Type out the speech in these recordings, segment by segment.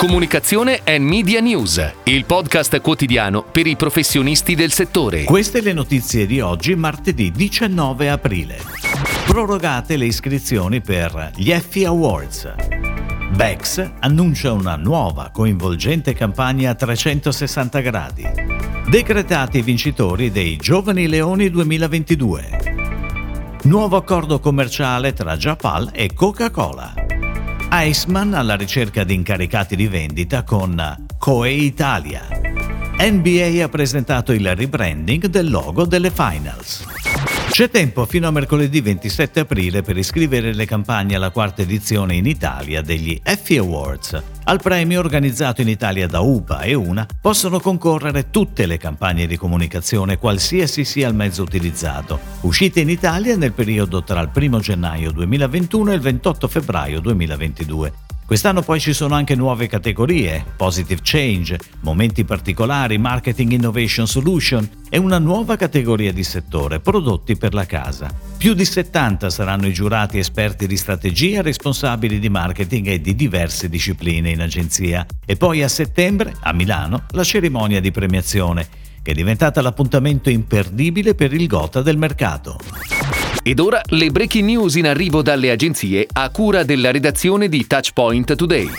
Comunicazione e Media News, il podcast quotidiano per i professionisti del settore. Queste le notizie di oggi, martedì 19 aprile. Prorogate le iscrizioni per gli Effie Awards. Bex annuncia una nuova coinvolgente campagna a 360 gradi. Decretati i vincitori dei Giovani Leoni 2022. Nuovo accordo commerciale tra Japal e Coca-Cola. Iceman alla ricerca di incaricati di vendita con Coe Italia. NBA ha presentato il rebranding del logo delle Finals. C'è tempo fino a mercoledì 27 aprile per iscrivere le campagne alla quarta edizione in Italia degli Effie Awards. Al premio organizzato in Italia da UPA e UNA possono concorrere tutte le campagne di comunicazione qualsiasi sia il mezzo utilizzato, uscite in Italia nel periodo tra il 1 gennaio 2021 e il 28 febbraio 2022 Quest'anno poi ci sono anche nuove categorie, Positive Change, Momenti particolari, Marketing Innovation Solution e una nuova categoria di settore, Prodotti per la casa. Più di 70 saranno i giurati esperti di strategia responsabili di marketing e di diverse discipline in agenzia. E poi a settembre, a Milano, la cerimonia di premiazione, che è diventata l'appuntamento imperdibile per il gota del mercato. Ed ora le breaking news in arrivo dalle agenzie a cura della redazione di Touchpoint Today.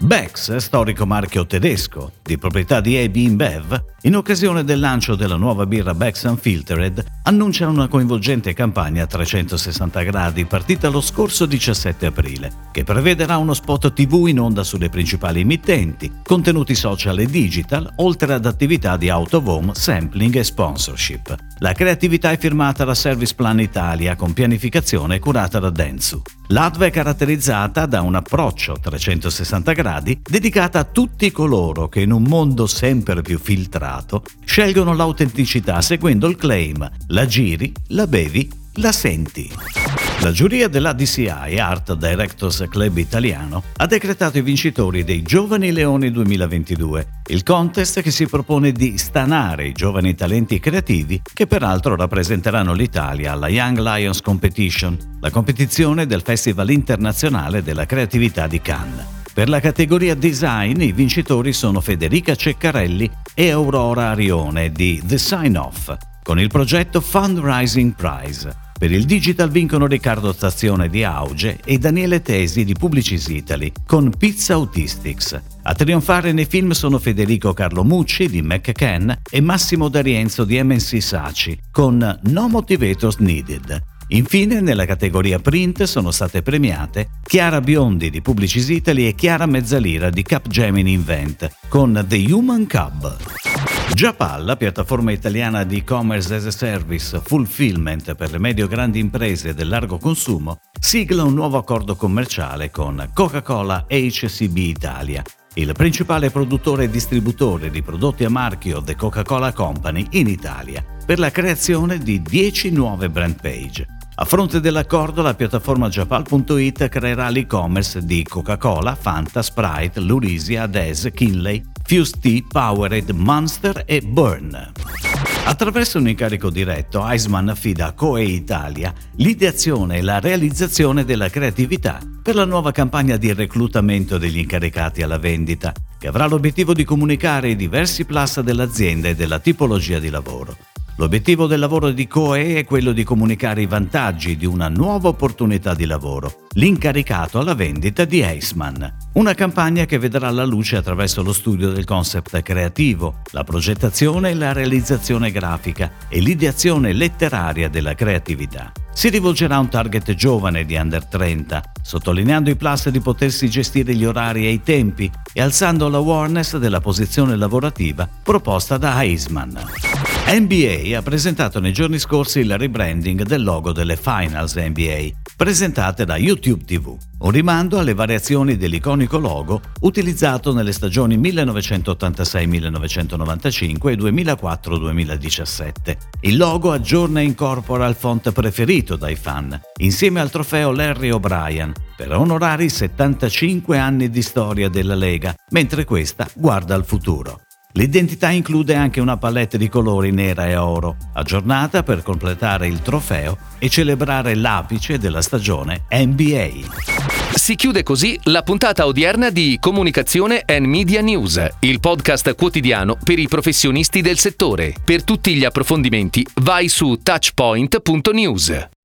Bex, storico marchio tedesco, di proprietà di AB InBev, in occasione del lancio della nuova birra Bex Unfiltered, annuncia una coinvolgente campagna a 360 gradi partita lo scorso 17 aprile, che prevederà uno spot TV in onda sulle principali emittenti, contenuti social e digital, oltre ad attività di out of home, sampling e sponsorship. La creatività è firmata da Service Plan Italia con pianificazione curata da Densu. L'ADV è caratterizzata da un approccio a 360 gradi dedicata a tutti coloro che in un mondo sempre più filtrato scelgono l'autenticità seguendo il claim la giri, la bevi, la senti. La giuria della DCI Art Directors Club Italiano ha decretato i vincitori dei Giovani Leoni 2022, il contest che si propone di stanare i giovani talenti creativi che peraltro rappresenteranno l'Italia alla Young Lions Competition, la competizione del Festival internazionale della creatività di Cannes. Per la categoria design i vincitori sono Federica Ceccarelli e Aurora Arione di The Sign Off, con il progetto Fundraising Prize. Per il digital vincono Riccardo Stazione di Auge e Daniele Tesi di Publicis Italy con Pizza Autistics. A trionfare nei film sono Federico Carlo Mucci di McCann e Massimo D'Arienzo di MNC Saci con No Motivators Needed. Infine, nella categoria print sono state premiate Chiara Biondi di Publicis Italy e Chiara Mezzalira di Capgemini Invent con The Human Cub. Japal, la piattaforma italiana di e-commerce as a service fulfillment per le medio-grandi imprese del largo consumo, sigla un nuovo accordo commerciale con Coca-Cola HCB Italia, il principale produttore e distributore di prodotti a marchio The Coca-Cola Company in Italia, per la creazione di 10 nuove brand page. A fronte dell'accordo, la piattaforma Japal.it creerà l'e-commerce di Coca-Cola, Fanta, Sprite, Lurisia, Des, Kinley, Fuse Tea, Powerade, Monster e Burn. Attraverso un incarico diretto, Eisman affida a Coe Italia l'ideazione e la realizzazione della creatività per la nuova campagna di reclutamento degli incaricati alla vendita, che avrà l'obiettivo di comunicare i diversi plus dell'azienda e della tipologia di lavoro. L'obiettivo del lavoro di COE è quello di comunicare i vantaggi di una nuova opportunità di lavoro, l'incaricato alla vendita di Eisman. Una campagna che vedrà la luce attraverso lo studio del concept creativo, la progettazione e la realizzazione grafica e l'ideazione letteraria della creatività. Si rivolgerà a un target giovane di under 30, sottolineando i plus di potersi gestire gli orari e i tempi e alzando l'awareness della posizione lavorativa proposta da Eisman. NBA ha presentato nei giorni scorsi il rebranding del logo delle Finals NBA, presentate da YouTube TV, un rimando alle variazioni dell'iconico logo utilizzato nelle stagioni 1986-1995 e 2004-2017. Il logo aggiorna e incorpora il font preferito dai fan, insieme al trofeo Larry O'Brien, per onorare i 75 anni di storia della Lega, mentre questa guarda al futuro. L'identità include anche una palette di colori nera e oro, aggiornata per completare il trofeo e celebrare l'apice della stagione NBA. Si chiude così la puntata odierna di Comunicazione and Media News, il podcast quotidiano per i professionisti del settore. Per tutti gli approfondimenti vai su touchpoint.news.